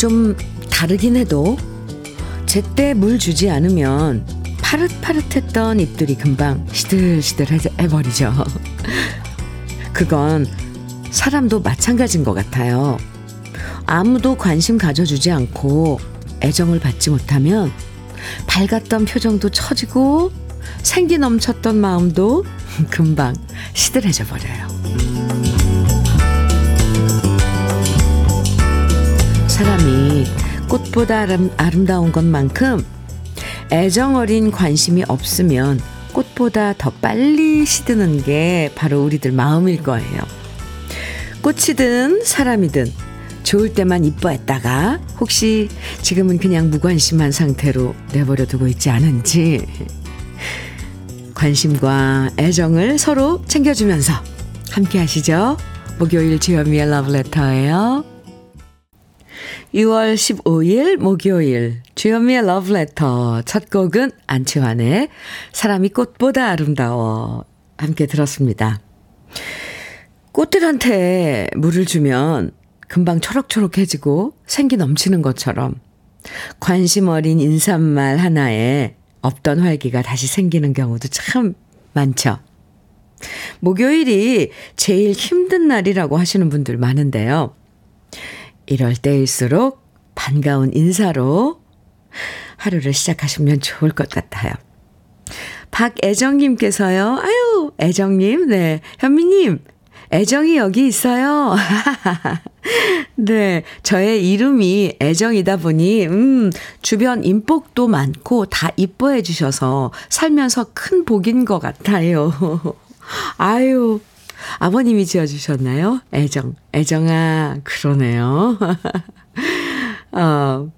좀 다르긴 해도 제때 물 주지 않으면 파릇파릇했던 잎들이 금방 시들시들 해버리죠. 그건 사람도 마찬가지인 것 같아요. 아무도 관심 가져주지 않고 애정을 받지 못하면 밝았던 표정도 처지고 생기 넘쳤던 마음도 금방 시들해져 버려요. 사람이 꽃보다 아름, 아름 다운 것만큼 애정 어린 관심이 없으면 꽃보다 더 빨리 시드는 게 바로 우리들 마음일 거예요. 꽃이든 사람이든 좋을 때만 이뻐했다가 혹시 지금은 그냥 무관심한 상태로 내버려 두고 있지 않은지 관심과 애정을 서로 챙겨주면서 함께 하시죠. 목요일 주현미의 러브레터예요. 6월 15일 목요일 주현미의 러브레터 첫 곡은 안치환의 사람이 꽃보다 아름다워 함께 들었습니다. 꽃들한테 물을 주면 금방 초록초록해지고 생기 넘치는 것처럼 관심 어린 인사말 하나에 없던 활기가 다시 생기는 경우도 참 많죠. 목요일이 제일 힘든 날이라고 하시는 분들 많은데요. 이럴 때일수록 반가운 인사로 하루를 시작하시면 좋을 것 같아요. 박애정님께서요, 아유, 애정님, 네, 현미님, 애정이 여기 있어요. 네, 저의 이름이 애정이다 보니, 음, 주변 인복도 많고 다 이뻐해 주셔서 살면서 큰 복인 것 같아요. 아유, 아버님이 지어주셨나요? 애정. 애정아, 그러네요. 어,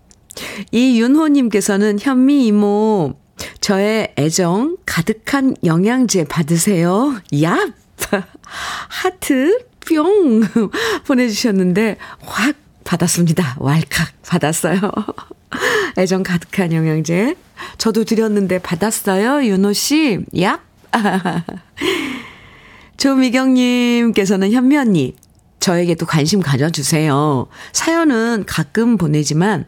이 윤호님께서는 현미 이모, 저의 애정 가득한 영양제 받으세요. 얍! 하트 뿅 보내주셨는데 확 받았습니다. 왈칵 받았어요. 애정 가득한 영양제. 저도 드렸는데 받았어요. 윤호 씨. 얍. 조미경님께서는 현미 언니, 저에게도 관심 가져주세요. 사연은 가끔 보내지만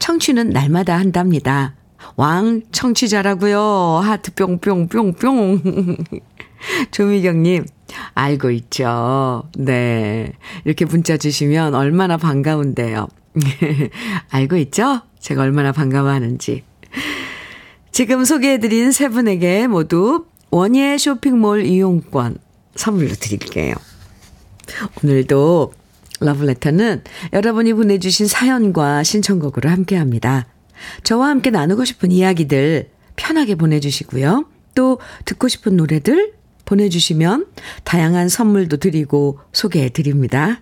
청취는 날마다 한답니다. 왕 청취자라고요. 하트 뿅뿅뿅뿅. 조미경님, 알고 있죠. 네. 이렇게 문자 주시면 얼마나 반가운데요. 알고 있죠? 제가 얼마나 반가워하는지. 지금 소개해드린 세 분에게 모두 원예 쇼핑몰 이용권 선물로 드릴게요. 오늘도 러브레터는 여러분이 보내주신 사연과 신청곡으로 함께 합니다. 저와 함께 나누고 싶은 이야기들 편하게 보내주시고요. 또 듣고 싶은 노래들 보내주시면 다양한 선물도 드리고 소개해 드립니다.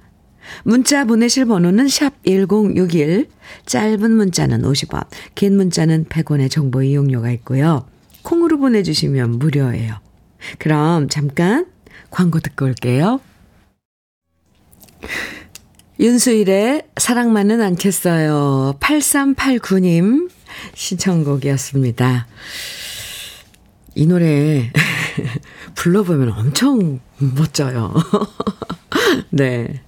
문자 보내실 번호는 샵 1061, 짧은 문자는 50원, 긴 문자는 100원의 정보 이용료가 있고요. 콩으로 보내주시면 무료예요. 그럼 잠깐 광고 듣고 올게요. 윤수일의 사랑만은 않겠어요. 8389님 신청곡이었습니다. 이 노래 불러보면 엄청 멋져요. 네.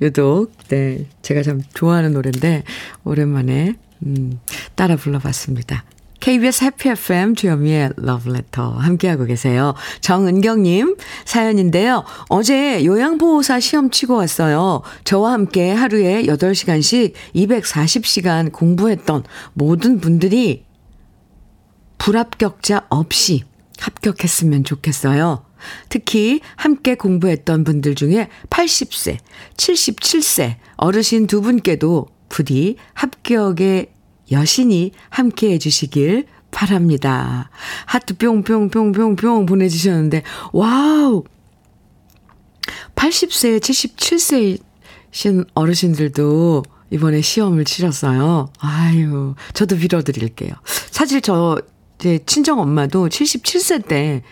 유독, 네. 제가 참 좋아하는 노래인데, 오랜만에, 음, 따라 불러봤습니다. KBS 해피 FM 주현미의 러브레터 함께하고 계세요. 정은경님 사연인데요. 어제 요양보호사 시험 치고 왔어요. 저와 함께 하루에 8시간씩 240시간 공부했던 모든 분들이 불합격자 없이 합격했으면 좋겠어요. 특히 함께 공부했던 분들 중에 80세, 77세 어르신 두 분께도 부디 합격의 여신이 함께 해주시길 바랍니다. 하트 뿅뿅뿅뿅뿅 보내주셨는데, wow! 80세, 77세이신 어르신들도 이번에 시험을 치렀어요. 아유, 저도 빌어드릴게요. 사실 저, 제 친정 엄마도 77세 때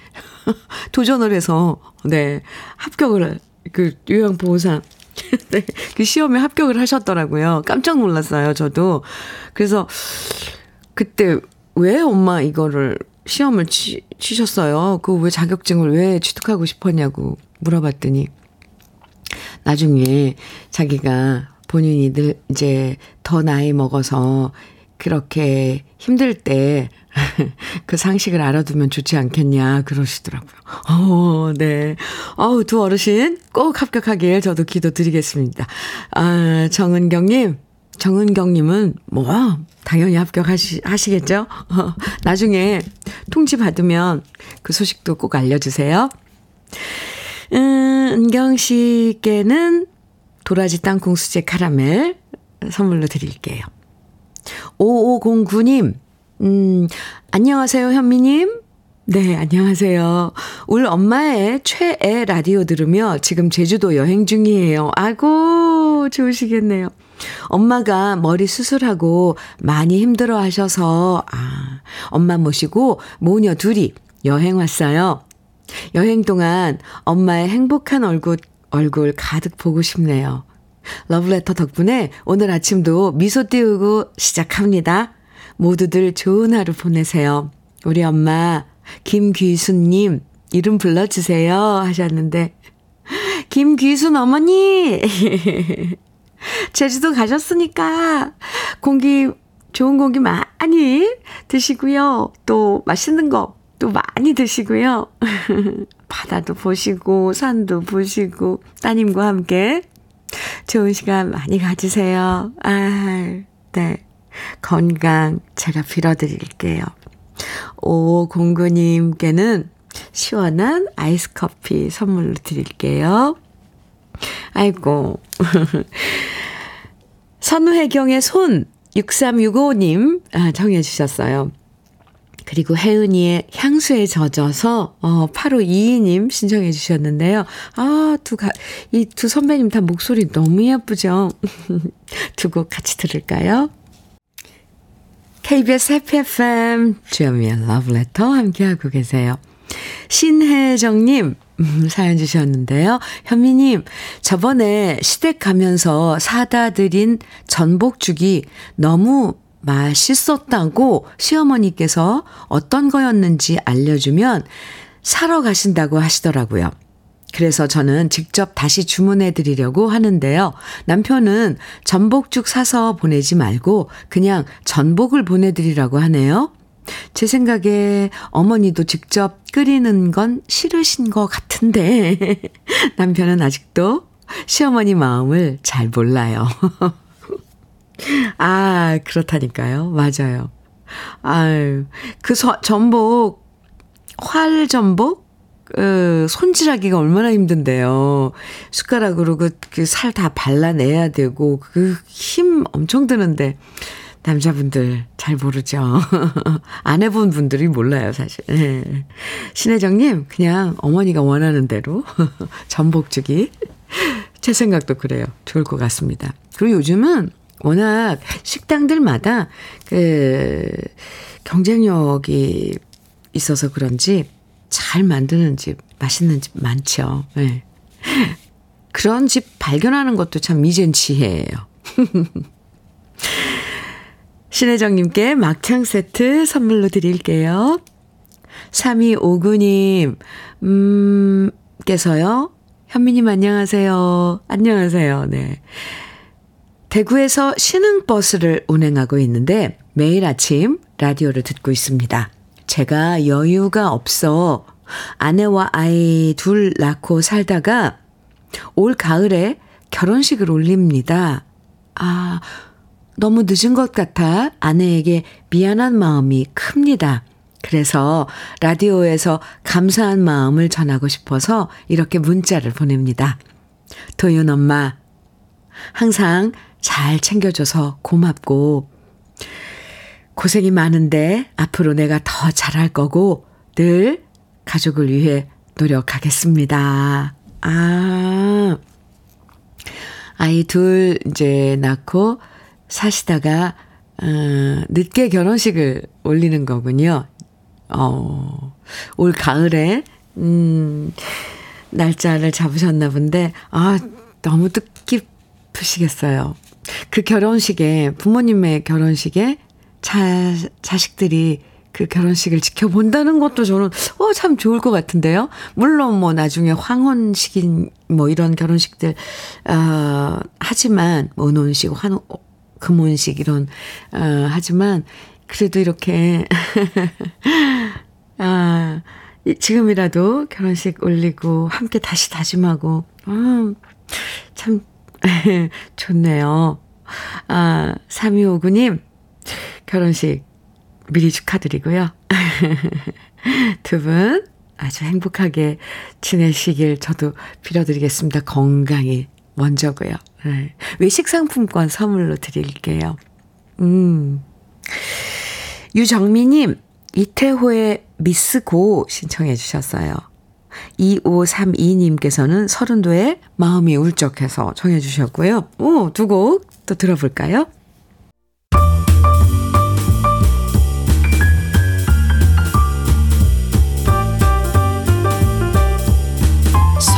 도전을 해서, 네, 합격을, 그, 요양보호사 네, 그 시험에 합격을 하셨더라고요. 깜짝 놀랐어요, 저도. 그래서 그때 왜 엄마 이거를 시험을 치, 치셨어요? 그 왜 자격증을 왜 취득하고 싶었냐고 물어봤더니 나중에 자기가 본인이 늘 이제 더 나이 먹어서 그렇게 힘들 때 그 상식을 알아두면 좋지 않겠냐 그러시더라고요. 어, 네. 어우, 두 어르신 꼭 합격하길 저도 기도 드리겠습니다. 아, 정은경 님, 정은경 님은 뭐 당연히 합격하시 하시겠죠. 어, 나중에 통지 받으면 그 소식도 꼭 알려 주세요. 음, 은경 씨께는 도라지 땅콩 수제 카라멜 선물로 드릴게요. 5509님, 음, 안녕하세요, 현미님. 네, 안녕하세요. 울 엄마의 최애 라디오 들으며 지금 제주도 여행 중이에요. 아고, 좋으시겠네요. 엄마가 머리 수술하고 많이 힘들어 하셔서, 아, 엄마 모시고 모녀 둘이 여행 왔어요. 여행 동안 엄마의 행복한 얼굴, 얼굴 가득 보고 싶네요. 러브레터 덕분에 오늘 아침도 미소 띄우고 시작합니다. 모두들 좋은 하루 보내세요. 우리 엄마, 김귀순님, 이름 불러주세요. 하셨는데, 김귀순 어머니! 제주도 가셨으니까, 공기, 좋은 공기 많이 드시고요. 또 맛있는 거 또 많이 드시고요. 바다도 보시고, 산도 보시고, 따님과 함께 좋은 시간 많이 가지세요. 아, 네. 건강 제가 빌어드릴게요. 오공구님께는 시원한 아이스 커피 선물로 드릴게요. 아이고. 선우혜경의 손 6365님 아, 정해 주셨어요. 그리고 혜은이의 향수에 젖어서, 어, 8522님 신청해 주셨는데요. 아, 두 가, 이두 선배님 다 목소리 너무 예쁘죠? 두 곡 같이 들을까요? KBS 해피 FM 주현미의 러브레터 함께하고 계세요. 신혜정님 음, 사연 주셨는데요. 현미님, 저번에 시댁 가면서 사다 드린 전복죽이 너무 맛있었다고 시어머니께서 어떤 거였는지 알려주면 사러 가신다고 하시더라고요. 그래서 저는 직접 다시 주문해 드리려고 하는데요. 남편은 전복죽 사서 보내지 말고 그냥 전복을 보내드리라고 하네요. 제 생각에 어머니도 직접 끓이는 건 싫으신 것 같은데 남편은 아직도 시어머니 마음을 잘 몰라요. 아, 그렇다니까요. 맞아요. 아유, 그 서, 전복, 활 전복? 그, 손질하기가 얼마나 힘든데요. 숟가락으로 그, 그살 다 발라내야 되고, 그 힘 엄청 드는데, 남자분들 잘 모르죠. 안 해본 분들이 몰라요, 사실. 네. 신혜정님, 그냥 어머니가 원하는 대로 전복죽이. 제 생각도 그래요. 좋을 것 같습니다. 그리고 요즘은 워낙 식당들마다 그 경쟁력이 있어서 그런지 잘 만드는 집, 맛있는 집 많죠. 네. 그런 집 발견하는 것도 참 미젠 지혜예요. 신혜정님께 막창 세트 선물로 드릴게요. 3259님, 음, 께서요. 현미님 안녕하세요. 안녕하세요. 네. 대구에서 신흥버스를 운행하고 있는데 매일 아침 라디오를 듣고 있습니다. 제가 여유가 없어 아내와 아이 둘 낳고 살다가 올 가을에 결혼식을 올립니다. 아, 너무 늦은 것 같아 아내에게 미안한 마음이 큽니다. 그래서 라디오에서 감사한 마음을 전하고 싶어서 이렇게 문자를 보냅니다. 도윤 엄마, 항상 잘 챙겨줘서 고맙고, 고생이 많은데 앞으로 내가 더 잘할 거고 늘 가족을 위해 노력하겠습니다. 아, 아이 둘 이제 낳고 사시다가, 어, 늦게 결혼식을 올리는 거군요. 어, 올 가을에, 음, 날짜를 잡으셨나 본데, 아, 너무 뜻깊으시겠어요. 그 결혼식에, 부모님의 결혼식에 자, 자식들이 그 결혼식을 지켜본다는 것도 저는, 어, 참 좋을 것 같은데요. 물론 뭐 나중에 황혼식인, 뭐 이런 결혼식들, 어, 하지만, 뭐 은혼식, 환, 금혼식 이런, 어, 하지만, 그래도 이렇게, 아, 지금이라도 결혼식 올리고 함께 다시 다짐하고, 음, 참, 좋네요. 아, 3259님, 결혼식 미리 축하드리고요. 두 분 아주 행복하게 지내시길 저도 빌어드리겠습니다. 건강이 먼저고요. 네. 외식 상품권 선물로 드릴게요. 음. 유정미님, 이태호의 미스고 신청해 주셨어요. 2532님께서는 서른도의 마음이 울적해서 청해 주셨고요. 오, 두 곡 또 들어볼까요?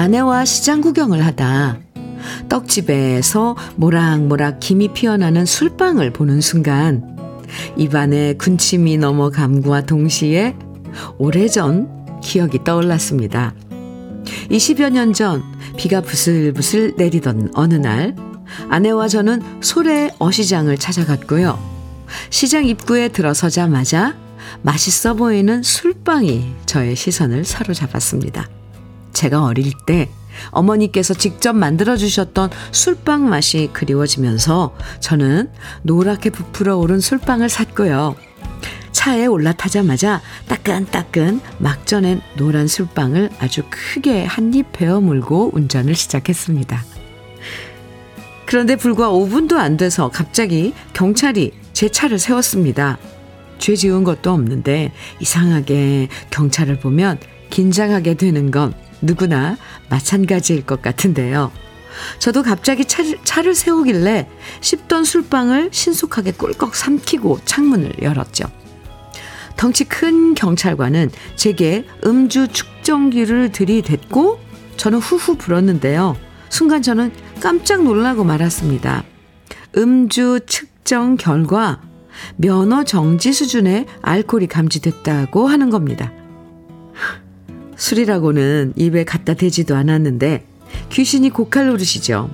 아내와 시장 구경을 하다 떡집에서 모락모락 김이 피어나는 술빵을 보는 순간 입안에 군침이 넘어 감과 동시에 오래전 기억이 떠올랐습니다. 20여 년 전 비가 부슬부슬 내리던 어느 날 아내와 저는 소래 어시장을 찾아갔고요. 시장 입구에 들어서자마자 맛있어 보이는 술빵이 저의 시선을 사로잡았습니다. 제가 어릴 때 어머니께서 직접 만들어 주셨던 술빵 맛이 그리워지면서 저는 노랗게 부풀어 오른 술빵을 샀고요. 차에 올라타자마자 따끈따끈 막 전엔 노란 술빵을 아주 크게 한 입 베어 물고 운전을 시작했습니다. 그런데 불과 5분도 안 돼서 갑자기 경찰이 제 차를 세웠습니다. 죄 지은 것도 없는데 이상하게 경찰을 보면 긴장하게 되는 건 누구나 마찬가지일 것 같은데요. 저도 갑자기 차를, 차를 세우길래 씹던 술빵을 신속하게 꿀꺽 삼키고 창문을 열었죠. 덩치 큰 경찰관은 제게 음주 측정기를 들이댔고 저는 후후 불었는데요. 순간 저는 깜짝 놀라고 말았습니다. 음주 측정 결과 면허 정지 수준의 알코올이 감지됐다고 하는 겁니다. 술이라고는 입에 갖다 대지도 않았는데 귀신이 고칼 노릇이죠.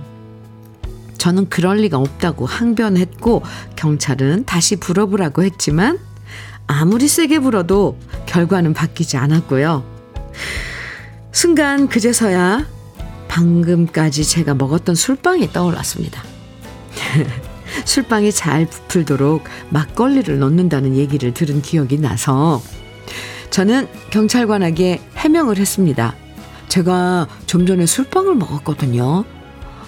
저는 그럴 리가 없다고 항변했고 경찰은 다시 불어보라고 했지만 아무리 세게 불어도 결과는 바뀌지 않았고요. 순간 그제서야 방금까지 제가 먹었던 술빵이 떠올랐습니다. 술빵이 잘 부풀도록 막걸리를 넣는다는 얘기를 들은 기억이 나서 저는 경찰관에게 해명을 했습니다. 제가 좀 전에 술빵을 먹었거든요.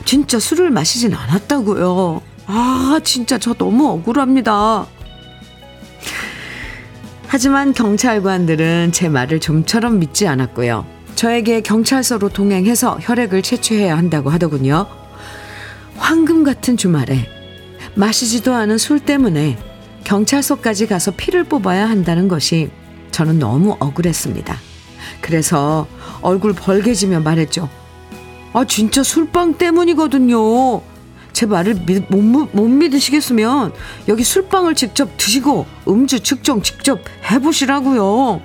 진짜 술을 마시진 않았다고요. 아, 진짜 저 너무 억울합니다. 하지만 경찰관들은 제 말을 좀처럼 믿지 않았고요. 저에게 경찰서로 동행해서 혈액을 채취해야 한다고 하더군요. 황금 같은 주말에 마시지도 않은 술 때문에 경찰서까지 가서 피를 뽑아야 한다는 것이 저는 너무 억울했습니다. 그래서 얼굴 벌개지며 말했죠. 아, 진짜 술빵 때문이거든요. 제 말을 믿, 못, 못 믿으시겠으면 여기 술빵을 직접 드시고 음주 측정 직접 해보시라고요.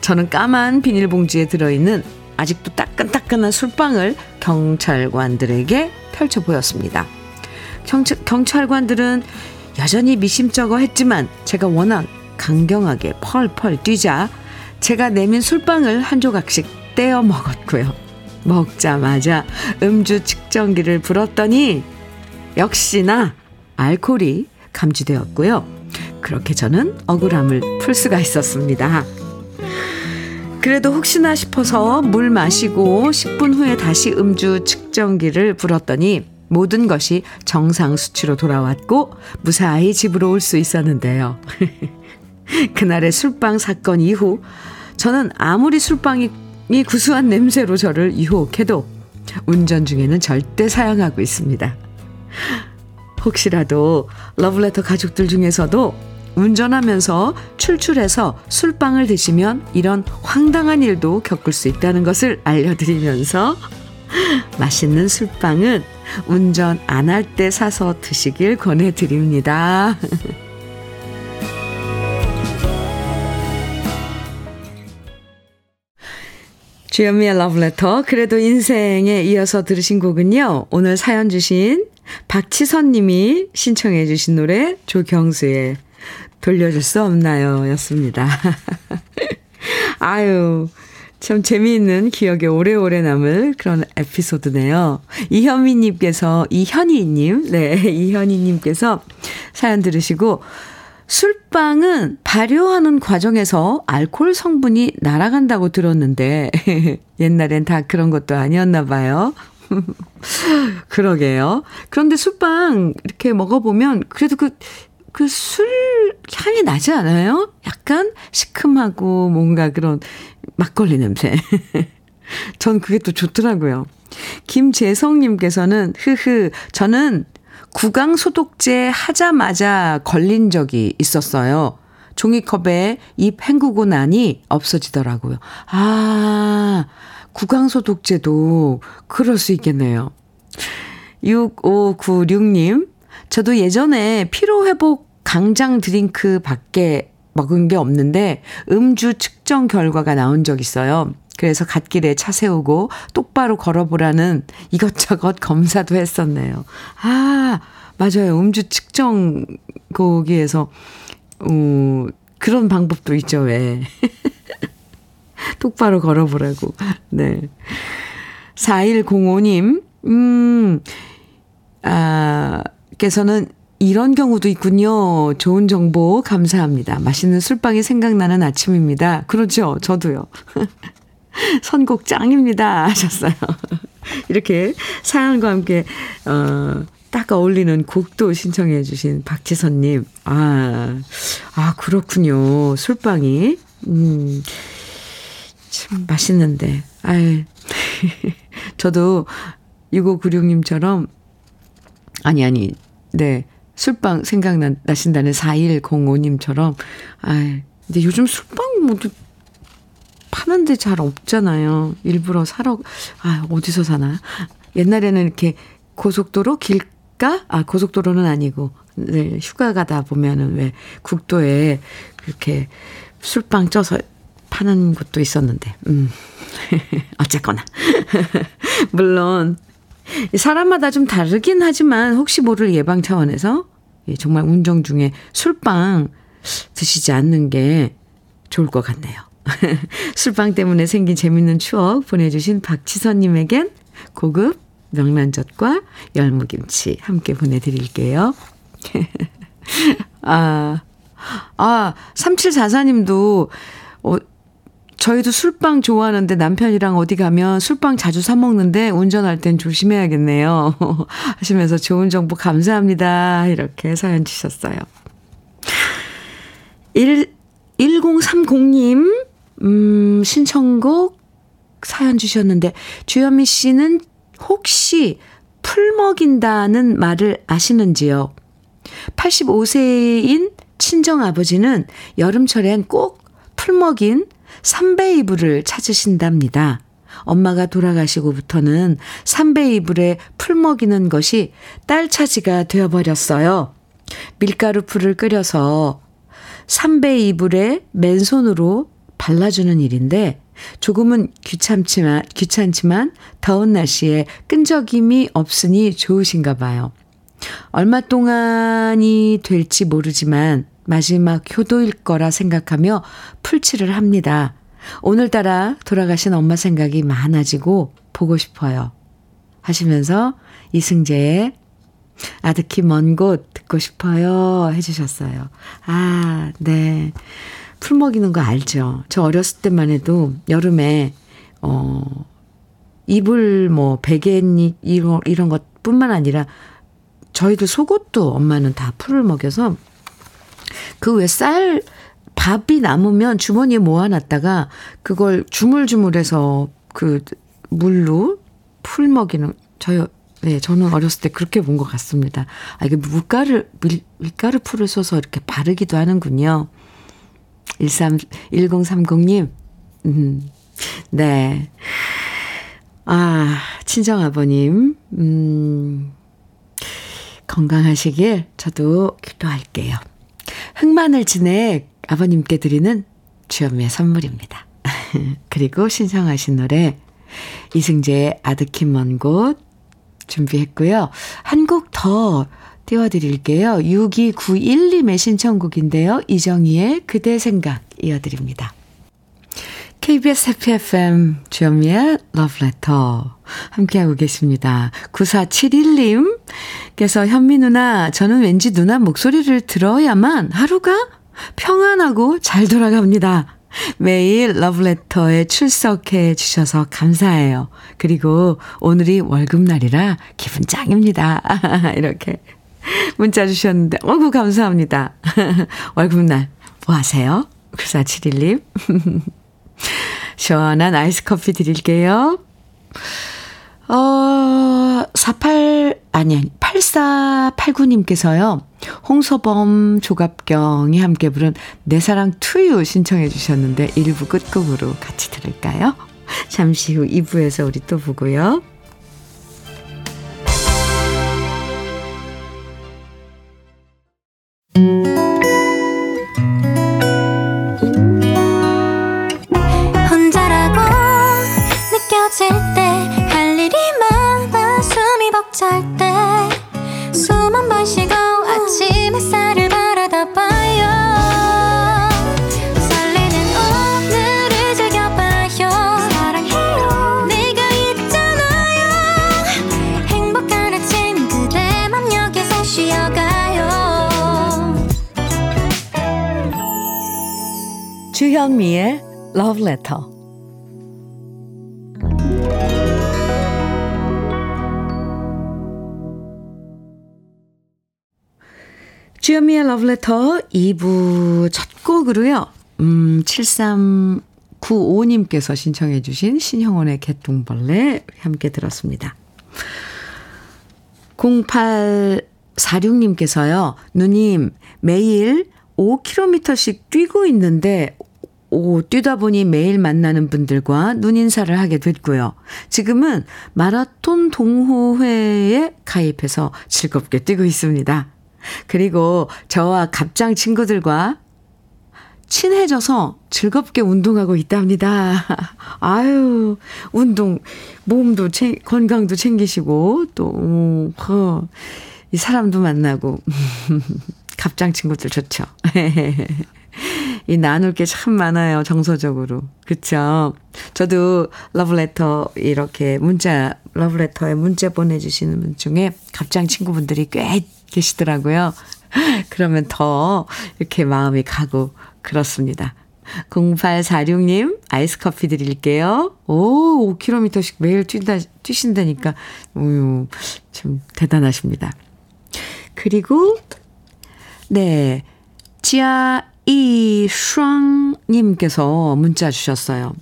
저는 까만 비닐봉지에 들어있는 아직도 따끈따끈한 술빵을 경찰관들에게 펼쳐 보였습니다. 경찰, 경찰관들은 여전히 미심쩍어 했지만 제가 워낙 강경하게 펄펄 뛰자 제가 내민 술빵을 한 조각씩 떼어 먹었고요. 먹자마자 음주 측정기를 불었더니 역시나 알코올이 감지되었고요. 그렇게 저는 억울함을 풀 수가 있었습니다. 그래도 혹시나 싶어서 물 마시고 10분 후에 다시 음주 측정기를 불었더니 모든 것이 정상 수치로 돌아왔고 무사히 집으로 올 수 있었는데요. 그날의 술빵 사건 이후 저는 아무리 술빵이 구수한 냄새로 저를 유혹해도 운전 중에는 절대 사용하고 있습니다. 혹시라도 러브레터 가족들 중에서도 운전하면서 출출해서 술빵을 드시면 이런 황당한 일도 겪을 수 있다는 것을 알려드리면서 맛있는 술빵은 운전 안 할 때 사서 드시길 권해드립니다. 주현미의 러브레터 그래도 인생에 이어서 들으신 곡은요. 오늘 사연 주신 박치선 님이 신청해 주신 노래 조경수의 돌려줄 수 없나요? 였습니다. 아유, 참 재미있는 기억에 오래오래 남을 그런 에피소드네요. 이현미 님께서, 이현희 님, 네, 이현희 님께서 사연 들으시고, 술빵은 발효하는 과정에서 알코올 성분이 날아간다고 들었는데, 옛날엔 다 그런 것도 아니었나 봐요. 그러게요. 그런데 술빵 이렇게 먹어보면, 그래도 그, 그 술 향이 나지 않아요? 약간 시큼하고 뭔가 그런 막걸리 냄새. 전 그게 또 좋더라고요. 김재성님께서는, 흐흐, 저는 구강 소독제 하자마자 걸린 적이 있었어요. 종이컵에 입 헹구고 나니 없어지더라고요. 아, 구강 소독제도 그럴 수 있겠네요. 6596님, 저도 예전에 피로회복 강장 드링크 밖에 먹은 게 없는데 음주 측정 결과가 나온 적 있어요. 그래서 갓길에 차 세우고 똑바로 걸어보라는 이것저것 검사도 했었네요. 아, 맞아요. 음주 측정 거기에서, 어, 그런 방법도 있죠, 왜. 똑바로 걸어보라고. 네. 4105님, 음, 아, 께서는 이런 경우도 있군요. 좋은 정보 감사합니다. 맛있는 술빵이 생각나는 아침입니다. 그렇죠. 저도요. 선곡 짱입니다. 하셨어요. 이렇게 사연과 함께, 어, 딱 어울리는 곡도 신청해 주신 박지선님. 아, 아, 그렇군요. 술빵이. 음, 참 맛있는데. 아이. 저도 6596님처럼, 아니, 아니, 네. 술빵 생각나신다는 4105님처럼, 아 근데 요즘 술빵 모두 파는데 잘 없잖아요. 일부러 사러, 아, 어디서 사나? 옛날에는 이렇게 고속도로 길가? 아, 고속도로는 아니고, 네, 휴가 가다 보면은 왜 국도에 그렇게 술빵 쪄서 파는 곳도 있었는데, 음. 어쨌거나. 물론, 사람마다 좀 다르긴 하지만 혹시 모를 예방 차원에서 예, 정말 운정 중에 술빵 드시지 않는 게 좋을 것 같네요. 술빵 때문에 생긴 재밌는 추억 보내주신 박치선님에겐 고급 명란젓과 열무김치 함께 보내드릴게요. 아, 아, 3744님도, 어, 저희도 술빵 좋아하는데 남편이랑 어디 가면 술빵 자주 사 먹는데 운전할 땐 조심해야겠네요. 하시면서 좋은 정보 감사합니다. 이렇게 사연 주셨어요. 1, 1030님, 음, 신청곡 사연 주셨는데, 주현미 씨는 혹시 풀 먹인다는 말을 아시는지요? 85세인 친정 아버지는 여름철엔 꼭 풀 먹인 삼베 이불을 찾으신답니다. 엄마가 돌아가시고부터는 삼베 이불에 풀 먹이는 것이 딸 차지가 되어버렸어요. 밀가루 풀을 끓여서 삼배 이불에 맨손으로 발라주는 일인데 조금은 귀찮지만, 귀찮지만 더운 날씨에 끈적임이 없으니 좋으신가 봐요. 얼마 동안이 될지 모르지만 마지막 효도일 거라 생각하며 풀칠을 합니다. 오늘따라 돌아가신 엄마 생각이 많아지고 보고 싶어요. 하시면서 이승재의 아득히 먼 곳 듣고 싶어요. 해주셨어요. 아, 네. 풀 먹이는 거 알죠? 저 어렸을 때만 해도 여름에, 어, 이불 뭐 베개 이런 이런 것뿐만 아니라 저희들 속옷도 엄마는 다 풀을 먹여서 그 왜 쌀 밥이 남으면 주머니에 모아놨다가 그걸 주물주물해서 그 물로 풀 먹이는 저희 네 저는 어렸을 때 그렇게 본 것 같습니다. 아 이게 물가를 밀, 밀가루 풀을 써서 이렇게 바르기도 하는군요. 13 1030님 음. 네. 아, 친정아버님, 음, 건강하시길 저도 기도할게요. 흑마늘 진액 아버님께 드리는 주현미의 선물입니다. 그리고 신청하신 노래 이승재의 아득힌 먼곳 준비했고요. 한 곡 더 띄워드릴게요. 6291님의 신청곡인데요. 이정희의 그대 생각 이어드립니다. KBS 해피 FM 주현미의 러브레터 함께하고 계십니다. 9471님께서 현미 누나 저는 왠지 누나 목소리를 들어야만 하루가 평안하고 잘 돌아갑니다. 매일 러브레터에 출석해 주셔서 감사해요. 그리고 오늘이 월급날이라 기분 짱입니다. 이렇게 문자 주셨는데, 어구, 감사합니다. 월급날, 뭐 하세요? 9471님. 시원한 아이스 커피 드릴게요. 어, 48, 아니, 아니, 8489님께서요, 홍서범, 조갑경이 함께 부른 내 사랑 투유 신청해 주셨는데, 1부 끝곡으로 같이 들을까요? 잠시 후 2부에서 우리 또 보고요. Letter. 주현미의 Letter 2부 첫 곡으로요. 음, 7395님께서 신청해 주신 신형원의 개똥벌레 함께 들었습니다. 0846님께서요. 누님, 매일 5km씩 뛰고 있는데 오, 뛰다 보니 매일 만나는 분들과 눈인사를 하게 됐고요. 지금은 마라톤 동호회에 가입해서 즐겁게 뛰고 있습니다. 그리고 저와 갑장 친구들과 친해져서 즐겁게 운동하고 있답니다. 아유, 운동, 몸도, 챙, 건강도 챙기시고, 또, 어, 이 사람도 만나고, 갑장 친구들 좋죠. 이 나눌 게 참 많아요, 정서적으로. 그쵸? 저도 러브레터 이렇게 문자, 러브레터에 문자 보내주시는 분 중에 갑장 친구분들이 꽤 계시더라고요. 그러면 더 이렇게 마음이 가고 그렇습니다. 0846님, 아이스 커피 드릴게요. 오, 5km씩 매일 뛴다, 뛰신다니까, 음, 좀 대단하십니다. 그리고, 네, 지아 이슈앙님께서 문자 주셨어요.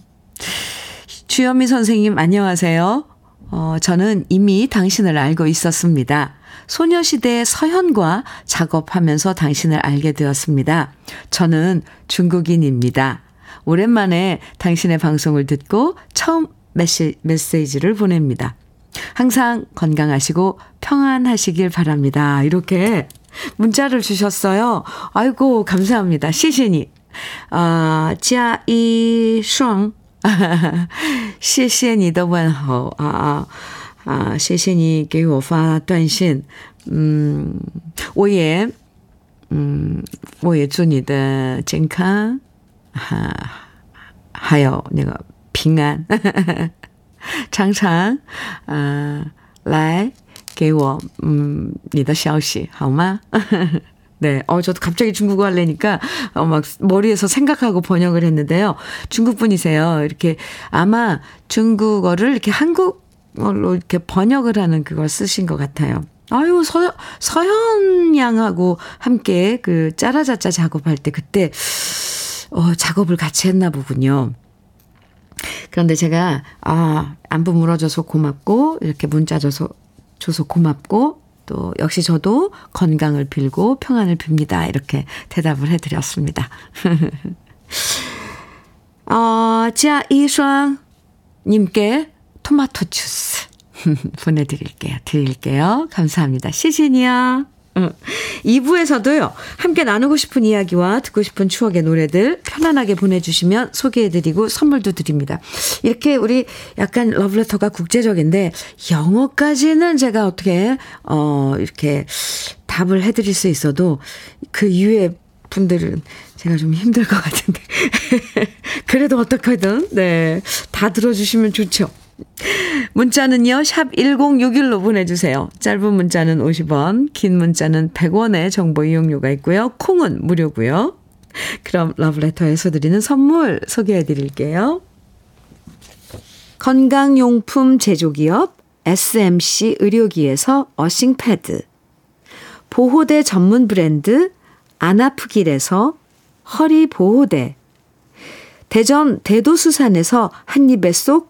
주현미 선생님, 안녕하세요. 어, 저는 이미 당신을 알고 있었습니다. 소녀시대 서현과 작업하면서 당신을 알게 되었습니다. 저는 중국인입니다. 오랜만에 당신의 방송을 듣고 처음 메시, 메시지를 보냅니다. 항상 건강하시고 평안하시길 바랍니다. 이렇게 문자를 주셨어요. 아이고, 감사합니다. 시시니. 아, 지아이 슈谢谢你的问候啊啊！谢谢你给我发短信，嗯，我也，嗯，我也祝你的健康，哈，还有那个平安，常常，嗯、呃，来 给我嗯你的消息好吗？ 네. 어, 저도 갑자기 중국어 하려니까, 어, 막, 머리에서 생각하고 번역을 했는데요. 중국 분이세요. 이렇게, 아마 중국어를 이렇게 한국어로 이렇게 번역을 하는 그걸 쓰신 것 같아요. 아유, 서, 서현 양하고 함께 그 짜라자짜 작업할 때 그때, 어, 작업을 같이 했나 보군요. 그런데 제가, 아, 안부 물어줘서 고맙고, 이렇게 문자 줘서, 줘서 고맙고, 또 역시 저도 건강을 빌고 평안을 빕니다. 이렇게 대답을 해드렸습니다. 어, 지아이双님께 토마토 주스 보내드릴게요. 드릴게요. 감사합니다. 시신이야. 2부에서도요, 함께 나누고 싶은 이야기와 듣고 싶은 추억의 노래들 편안하게 보내주시면 소개해드리고 선물도 드립니다. 이렇게 우리 약간 러브레터가 국제적인데, 영어까지는 제가 어떻게, 어, 이렇게 답을 해드릴 수 있어도 그 이외의 분들은 제가 좀 힘들 것 같은데. 그래도 어떻게든, 네. 다 들어주시면 좋죠. 문자는요, 샵 1061로 보내주세요. 짧은 문자는 50원, 긴 문자는 100원의 정보 이용료가 있고요. 콩은 무료고요. 그럼 러브레터에서 드리는 선물 소개해 드릴게요. 건강용품 제조기업 SMC 의료기에서 어싱패드 보호대 전문 브랜드 안아프길에서 허리보호대 대전 대도수산에서 한입에 쏙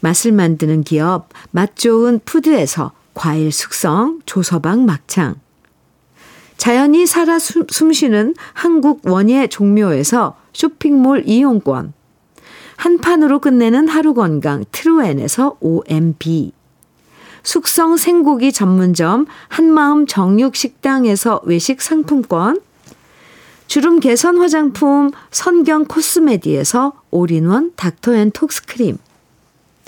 맛을 만드는 기업 맛 좋은 푸드에서 과일 숙성 조서방 막창. 자연이 살아 숨쉬는 한국 원예 종묘에서 쇼핑몰 이용권. 한 판으로 끝내는 하루 건강 트루엔에서 OMB 숙성 생고기 전문점 한마음 정육식당에서 외식 상품권. 주름 개선 화장품 선경 코스메디에서 올인원 닥터앤톡스크림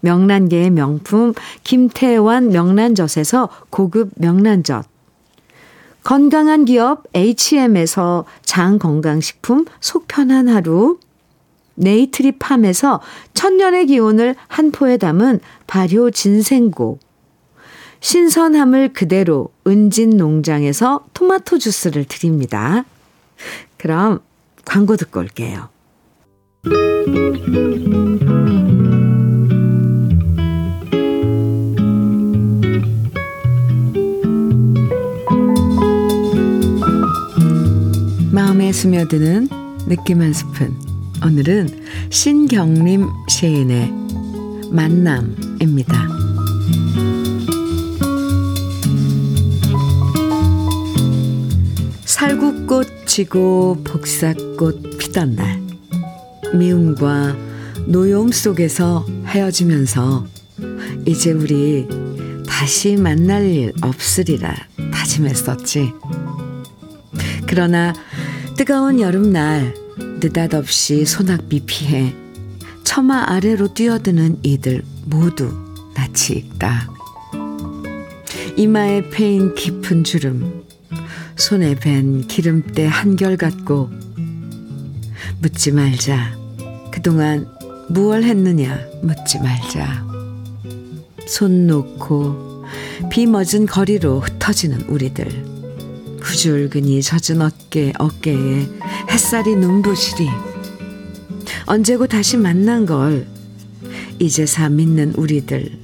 명란계의 명품 김태환 명란젓에서 고급 명란젓. 건강한 기업 H&M에서 장건강식품 속편한 하루. 네이트리 팜에서 천년의 기운을 한 포에 담은 발효 진생고. 신선함을 그대로 은진 농장에서 토마토 주스를 드립니다. 그럼 광고 듣고 올게요. 마음에 스며드는 느낌 한 스푼. 오늘은 신경림 시인의 만남입니다. 살구꽃 지고 복사꽃 피던 날 미움과 노여움 속에서 헤어지면서 이제 우리 다시 만날 일 없으리라 다짐했었지. 그러나 뜨거운 여름날 느닷없이 소낙비 피해 처마 아래로 뛰어드는 이들 모두 낯이 익다. 이마에 패인 깊은 주름, 손에 밴 기름때 한결같고 묻지 말자. 그동안 무얼 했느냐 묻지 말자. 손 놓고 비 멎은 거리로 흩어지는 우리들. 후줄근이 젖은 어깨, 어깨에 햇살이 눈부시리. 언제고 다시 만난 걸 이제사 믿는 우리들.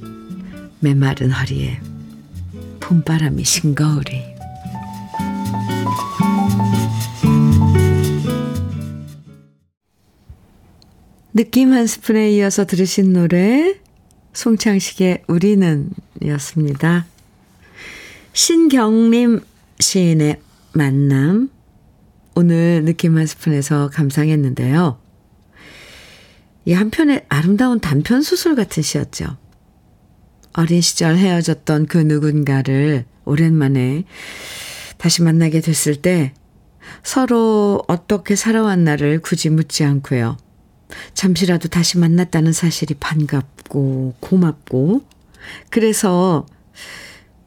메마른 허리에 봄바람이 싱거우리. 느낌 한 스푼에 이어서 들으신 노래 송창식의 우리는 이었습니다. 신경림 시인의 만남 오늘 느낌 한 스푼에서 감상했는데요. 이 한편의 아름다운 단편 수술 같은 시였죠. 어린 시절 헤어졌던 그 누군가를 오랜만에 다시 만나게 됐을 때 서로 어떻게 살아왔나를 굳이 묻지 않고요. 잠시라도 다시 만났다는 사실이 반갑고 고맙고 그래서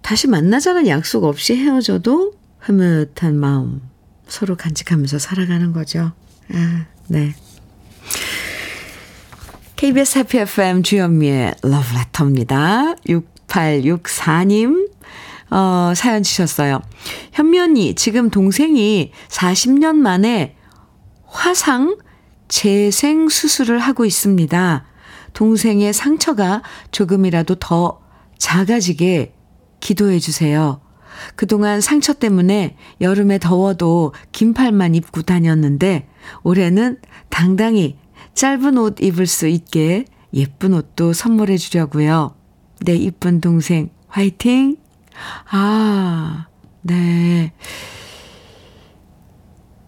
다시 만나자는 약속 없이 헤어져도 흐뭇한 마음 서로 간직하면서 살아가는 거죠. 아, 네. KBS 해피 FM 주현미의 러브레터입니다. 6864님 어, 사연 주셨어요. 언니, 지금 동생이 40년 만에 화상 재생 수술을 하고 있습니다. 동생의 상처가 조금이라도 더 작아지게 기도해 주세요. 그동안 상처 때문에 여름에 더워도 긴팔만 입고 다녔는데 올해는 당당히 짧은 옷 입을 수 있게 예쁜 옷도 선물해 주려고요. 내 이쁜 동생 화이팅! 아, 네.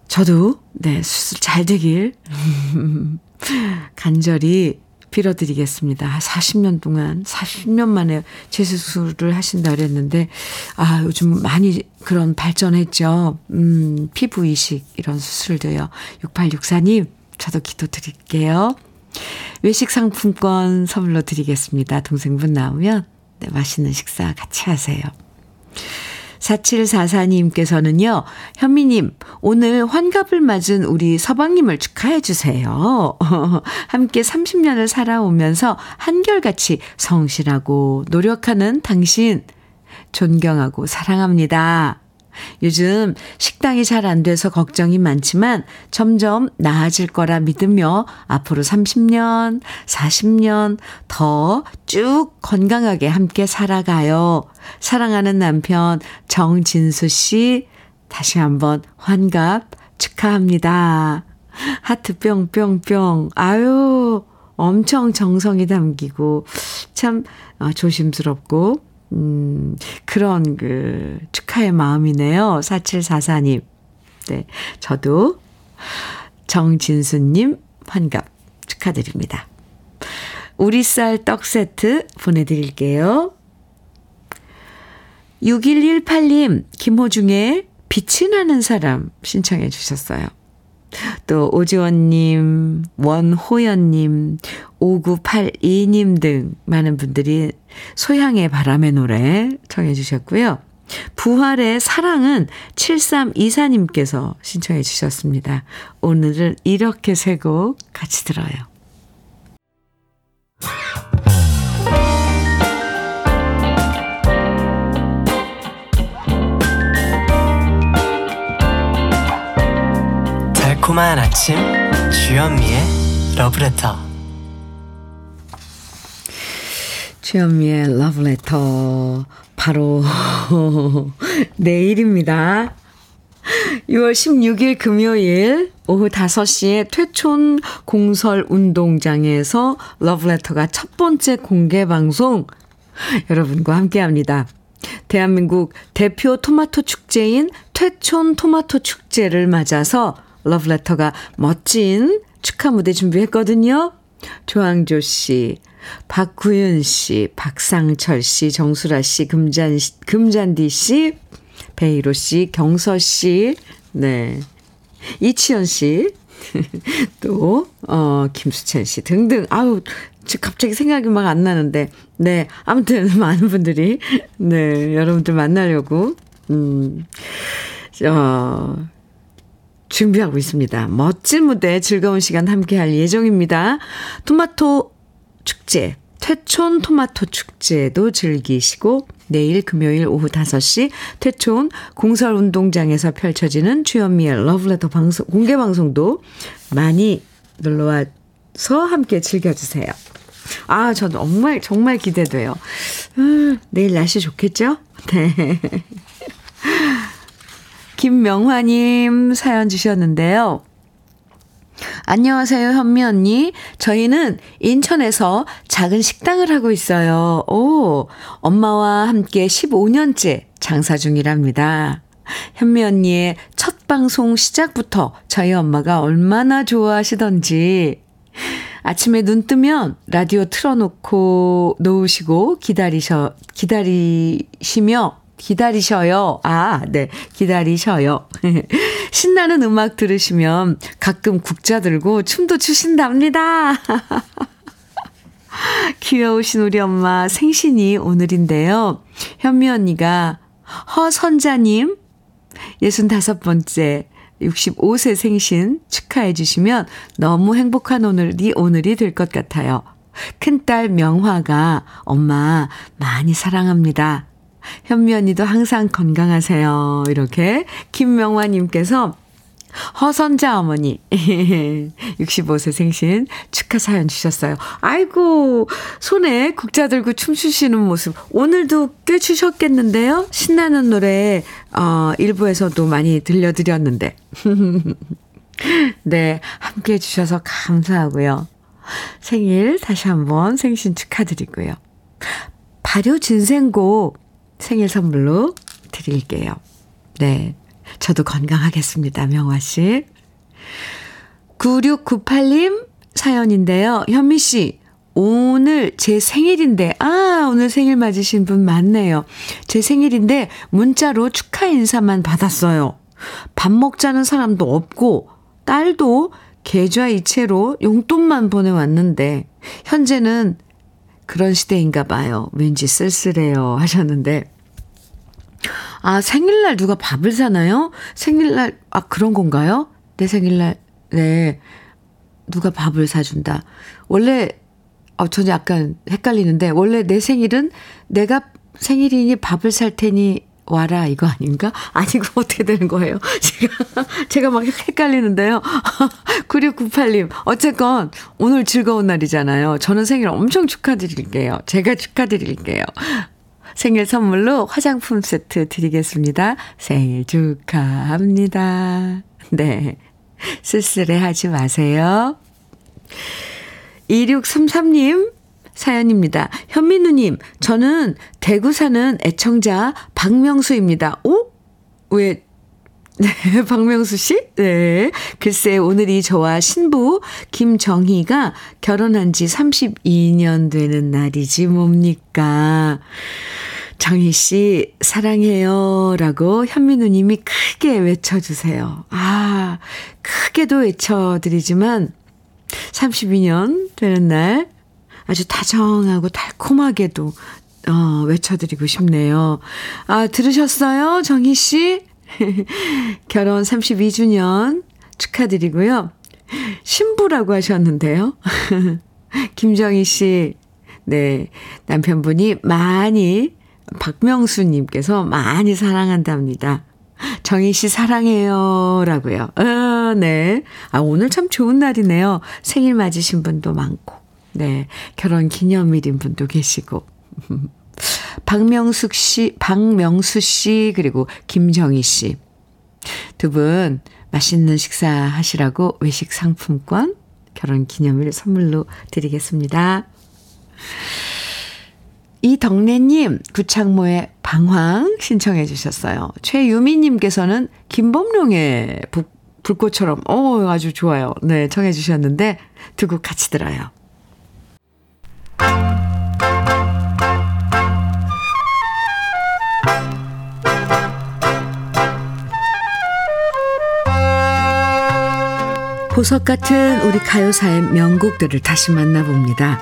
저도, 네, 수술 잘 되길, 간절히 빌어드리겠습니다. 40년 동안, 40년 만에 재수술을 하신다 그랬는데, 아, 요즘 많이 그런 발전했죠. 음, 피부 이식, 이런 수술도요. 6864님, 저도 기도 드릴게요. 외식 상품권 선물로 드리겠습니다. 동생분 나오면, 네, 맛있는 식사 같이 하세요. 4744님께서는요, 현미님, 오늘 환갑을 맞은 우리 서방님을 축하해 주세요. 함께 30년을 살아오면서 한결같이 성실하고 노력하는 당신, 존경하고 사랑합니다. 요즘 식당이 잘 안 돼서 걱정이 많지만 점점 나아질 거라 믿으며 앞으로 30년, 40년 더 쭉 건강하게 함께 살아가요. 사랑하는 남편 정진수 씨 다시 한번 환갑 축하합니다. 하트 뿅뿅뿅. 아유, 엄청 정성이 담기고 참 어, 조심스럽고 음, 그런 그 축하의 마음이네요. 4744님. 네. 저도 정진수님 환갑 축하드립니다. 우리 쌀 떡 세트 보내드릴게요. 6118님, 김호중의 빛이 나는 사람 신청해 주셨어요. 또 오지원님, 원호연님, 5982님 등 많은 분들이 소향의 바람의 노래 청해 주셨고요. 부활의 사랑은 7324님께서 신청해 주셨습니다. 오늘은 이렇게 세곡 같이 들어요. 달콤한 아침 주현미의 러브레터 주현미의 러브레터 바로 내일입니다. 6월 16일 금요일 오후 5시에 퇴촌 공설 운동장에서 러브레터가 첫 번째 공개 방송 여러분과 함께 합니다. 대한민국 대표 토마토 축제인 퇴촌 토마토 축제를 맞아서 러브레터가 멋진 축하 무대 준비했거든요. 조항조 씨, 박구윤 씨, 박상철 씨, 정수라 씨, 금잔, 금잔디 씨, 베이로 씨, 경서 씨, 네. 이치현 씨, 또, 어, 김수찬 씨 등등. 아우, 갑자기 생각이 막 안 나는데. 네. 아무튼 많은 분들이, 네. 여러분들 만나려고, 음, 어, 준비하고 있습니다. 멋진 무대, 즐거운 시간 함께 할 예정입니다. 토마토 축제, 퇴촌 토마토 축제도 즐기시고 내일 금요일 오후 5시 퇴촌 공설 운동장에서 펼쳐지는 주현미의 러브레터 방송, 공개 방송도 많이 놀러 와서 함께 즐겨 주세요. 아, 저 정말, 정말 기대돼요. 음, 내일 날씨 좋겠죠? 네. 김명화님 사연 주셨는데요. 안녕하세요, 현미 언니. 저희는 인천에서 작은 식당을 하고 있어요. 오, 엄마와 함께 15년째 장사 중이랍니다. 현미 언니의 첫 방송 시작부터 저희 엄마가 얼마나 좋아하시던지. 아침에 눈 뜨면 라디오 틀어놓고 놓으시고 기다리셔, 기다리시며 기다리셔요. 아, 네. 기다리셔요. 신나는 음악 들으시면 가끔 국자 들고 춤도 추신답니다. 귀여우신 우리 엄마 생신이 오늘인데요. 현미 언니가 허선자님 65번째 65세 생신 축하해 주시면 너무 행복한 오늘이 오늘이 될 것 같아요. 큰딸 명화가 엄마 많이 사랑합니다. 현미 언니도 항상 건강하세요. 이렇게 김명화님께서 허선자 어머니 65세 생신 축하 사연 주셨어요. 아이고 손에 국자 들고 춤추시는 모습 오늘도 꽤 추셨겠는데요. 신나는 노래 어 일부에서도 많이 들려드렸는데 네 함께 해 주셔서 감사하고요. 생일 다시 한번 생신 축하드리고요. 발효 진생곡 생일 선물로 드릴게요. 네. 저도 건강하겠습니다. 명화 씨. 9698님 사연인데요. 현미 씨, 오늘 제 생일인데, 아, 오늘 생일 맞으신 분 많네요. 제 생일인데 문자로 축하 인사만 받았어요. 밥 먹자는 사람도 없고, 딸도 계좌 이체로 용돈만 보내왔는데, 현재는 그런 시대인가 봐요. 왠지 쓸쓸해요. 하셨는데, 아, 생일날 누가 밥을 사나요? 생일날, 아, 그런 건가요? 내 생일날, 네. 누가 밥을 사준다. 원래, 어, 저는 약간 헷갈리는데, 원래 내 생일은 내가 생일이니 밥을 살 테니 와라, 이거 아닌가? 아니고 어떻게 되는 거예요? 제가, 제가 막 헷갈리는데요. 9698님, 어쨌건 오늘 즐거운 날이잖아요. 저는 생일 엄청 축하드릴게요. 제가 축하드릴게요. 생일 선물로 화장품 세트 드리겠습니다. 생일 축하합니다. 네. 쓸쓸해 하지 마세요. 2633님 사연입니다. 현민우님, 저는 대구 사는 애청자 박명수입니다. 오? 왜 네, 박명수 씨? 네. 글쎄, 오늘이 저와 신부 김정희가 결혼한 지 32년 되는 날이지 뭡니까? 정희 씨, 사랑해요. 라고 현민우 님이 크게 외쳐주세요. 아, 크게도 외쳐드리지만, 32년 되는 날, 아주 다정하고 달콤하게도, 어, 외쳐드리고 싶네요. 아, 들으셨어요? 정희 씨? 결혼 32주년 축하드리고요. 신부라고 하셨는데요. 김정희 씨, 네, 남편분이 많이, 박명수님께서 많이 사랑한답니다. 정희 씨 사랑해요. 라고요. 아, 네. 아, 오늘 참 좋은 날이네요. 생일 맞으신 분도 많고, 네. 결혼 기념일인 분도 계시고. 박명숙 씨, 박명수 씨, 그리고 김정희 씨. 두 분 맛있는 식사 하시라고 외식 상품권 결혼 기념일 선물로 드리겠습니다. 이덕래님, 구창모의 방황 신청해 주셨어요. 최유미님께서는 김범룡의 불, 불꽃처럼, 어 아주 좋아요. 네, 청해 주셨는데, 두 곡 같이 들어요. 보석 같은 우리 가요사의 명곡들을 다시 만나봅니다.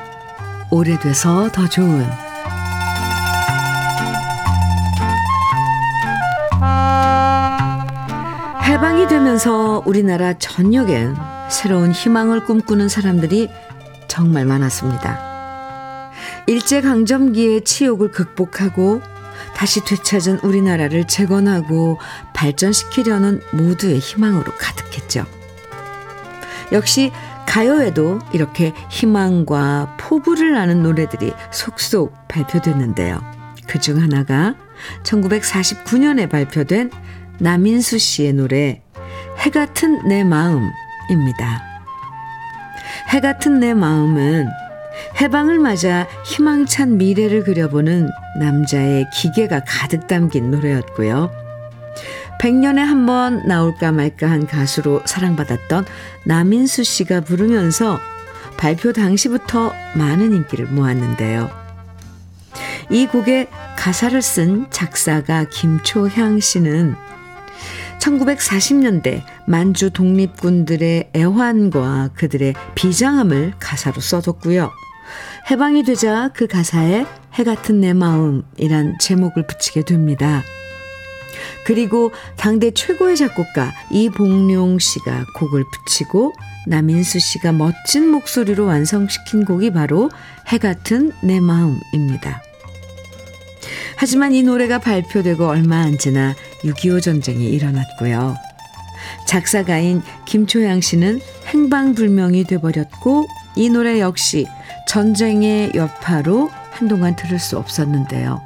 오래돼서 더 좋은 해방이 되면서 우리나라 전역엔 새로운 희망을 꿈꾸는 사람들이 정말 많았습니다. 일제강점기의 치욕을 극복하고 다시 되찾은 우리나라를 재건하고 발전시키려는 모두의 희망으로 가득했죠. 역시 가요에도 이렇게 희망과 포부를 나는 노래들이 속속 발표됐는데요. 그 중 하나가 1949년에 발표된 남인수 씨의 노래 해 같은 내 마음입니다. 해 같은 내 마음은 해방을 맞아 희망찬 미래를 그려보는 남자의 기계가 가득 담긴 노래였고요. 100년에 한 번 나올까 말까 한 가수로 사랑받았던 남인수 씨가 부르면서 발표 당시부터 많은 인기를 모았는데요. 이 곡의 가사를 쓴 작사가 김초향 씨는 1940년대 만주 독립군들의 애환과 그들의 비장함을 가사로 써뒀고요. 해방이 되자 그 가사에 해 같은 내 마음이란 제목을 붙이게 됩니다. 그리고 당대 최고의 작곡가 이봉룡 씨가 곡을 붙이고 남인수 씨가 멋진 목소리로 완성시킨 곡이 바로 해 같은 내 마음입니다. 하지만 이 노래가 발표되고 얼마 안 지나 6.25 전쟁이 일어났고요. 작사가인 김초양 씨는 행방불명이 돼버렸고 이 노래 역시 전쟁의 여파로 한동안 들을 수 없었는데요.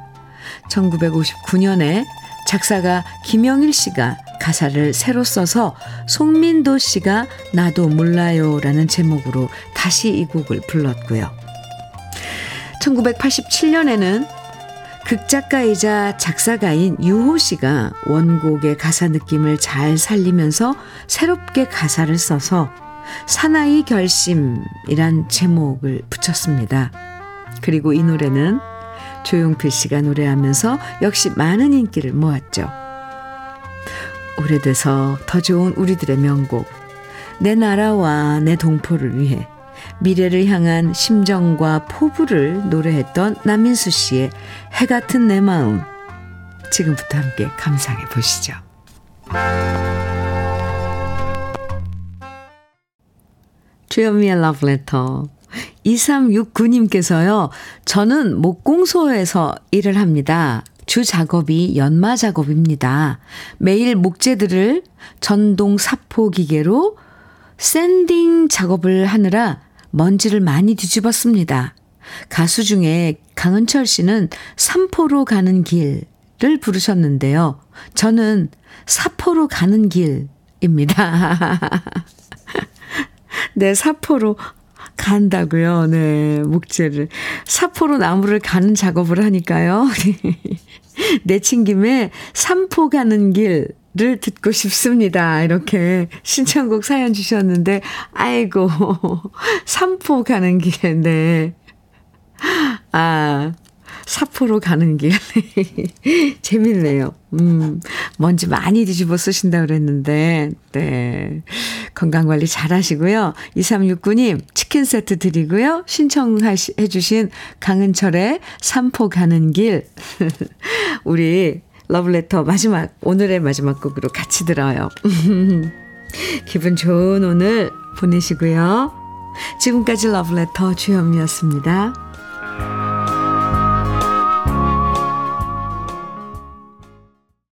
1959년에 작사가 김영일 씨가 가사를 새로 써서 송민도 씨가 나도 몰라요라는 제목으로 다시 이 곡을 불렀고요. 1987년에는 극작가이자 작사가인 유호 씨가 원곡의 가사 느낌을 잘 살리면서 새롭게 가사를 써서 사나이 결심이란 제목을 붙였습니다. 그리고 이 노래는 조용필 씨가 노래하면서 역시 많은 인기를 모았죠. 오래돼서 더 좋은 우리들의 명곡, 내 나라와 내 동포를 위해 미래를 향한 심정과 포부를 노래했던 남인수 씨의 해 같은 내 마음. 지금부터 함께 감상해 보시죠. 주현미의 러브레터. 2369님께서요, 저는 목공소에서 일을 합니다. 주 작업이 연마 작업입니다. 매일 목재들을 전동 사포 기계로 샌딩 작업을 하느라 먼지를 많이 뒤집었습니다. 가수 중에 강은철 씨는 삼포로 가는 길을 부르셨는데요. 저는 사포로 가는 길입니다. 네, 사포로 간다고요. 네, 목재를. 사포로 나무를 가는 작업을 하니까요. 내친 김에 삼포 가는 길, 를 듣고 싶습니다. 이렇게 신청곡 사연 주셨는데, 아이고, 삼포 가는 길에, 네. 아, 사포로 가는 길. 재밌네요. 음, 먼지 많이 뒤집어 쓰신다 그랬는데, 네. 건강관리 잘 하시고요. 2369님, 치킨 세트 드리고요. 신청해주신 강은철의 삼포 가는 길. 우리 러블레터 마지막, 오늘의 마지막 곡으로 같이 들어요. 기분 좋은 오늘 보내시고요. 지금까지 러블레터 주현미였습니다.